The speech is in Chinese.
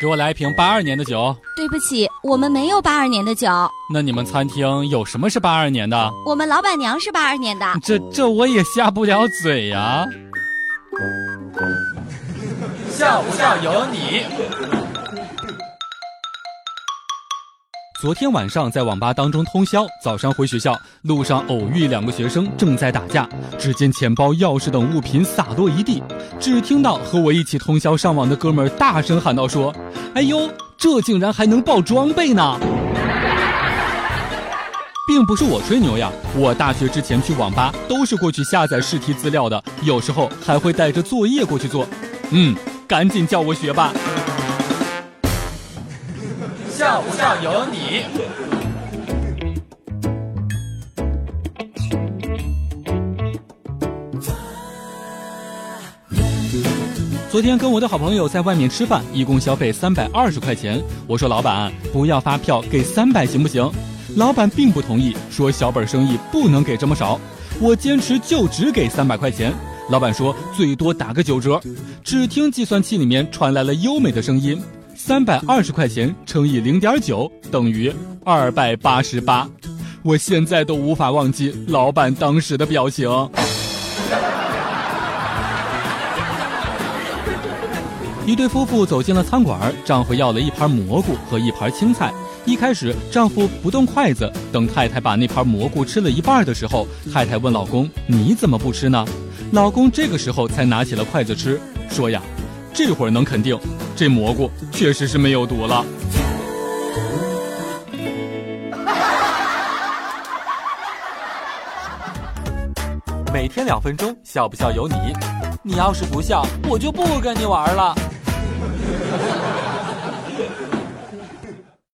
给我来一瓶八二年的酒。对不起，我们没有八二年的酒。那你们餐厅有什么是八二年的？我们老板娘是八二年的。这这我也下不了嘴呀。笑不笑由你。昨天晚上在网吧当中通宵，早上回学校路上偶遇两个学生正在打架，只见钱包、钥匙等物品洒落一地，只听到和我一起通宵上网的哥们儿大声喊道：“说，哎呦，这竟然还能爆装备呢！”并不是我吹牛呀，我大学之前去网吧都是过去下载试题资料的，有时候还会带着作业过去做。嗯，赶紧叫我学霸。笑不笑由你。昨天跟我的好朋友在外面吃饭，一共消费三百二十块钱。我说老板不要发票，给三百行不行？老板并不同意，说小本生意不能给这么少。我坚持就只给三百块钱。老板说最多打个九折。只听计算器里面传来了优美的声音。三百二十块钱乘以零点九等于二百八十八，我现在都无法忘记老板当时的表情。一对夫妇走进了餐馆，丈夫要了一盘蘑菇和一盘青菜。一开始，丈夫不动筷子，等太太把那盘蘑菇吃了一半的时候，太太问老公：“你怎么不吃呢？”老公这个时候才拿起了筷子吃，说呀。这会儿能肯定，这蘑菇确实是没有毒了。每天两分钟，笑不笑由你。你要是不笑，我就不跟你玩了。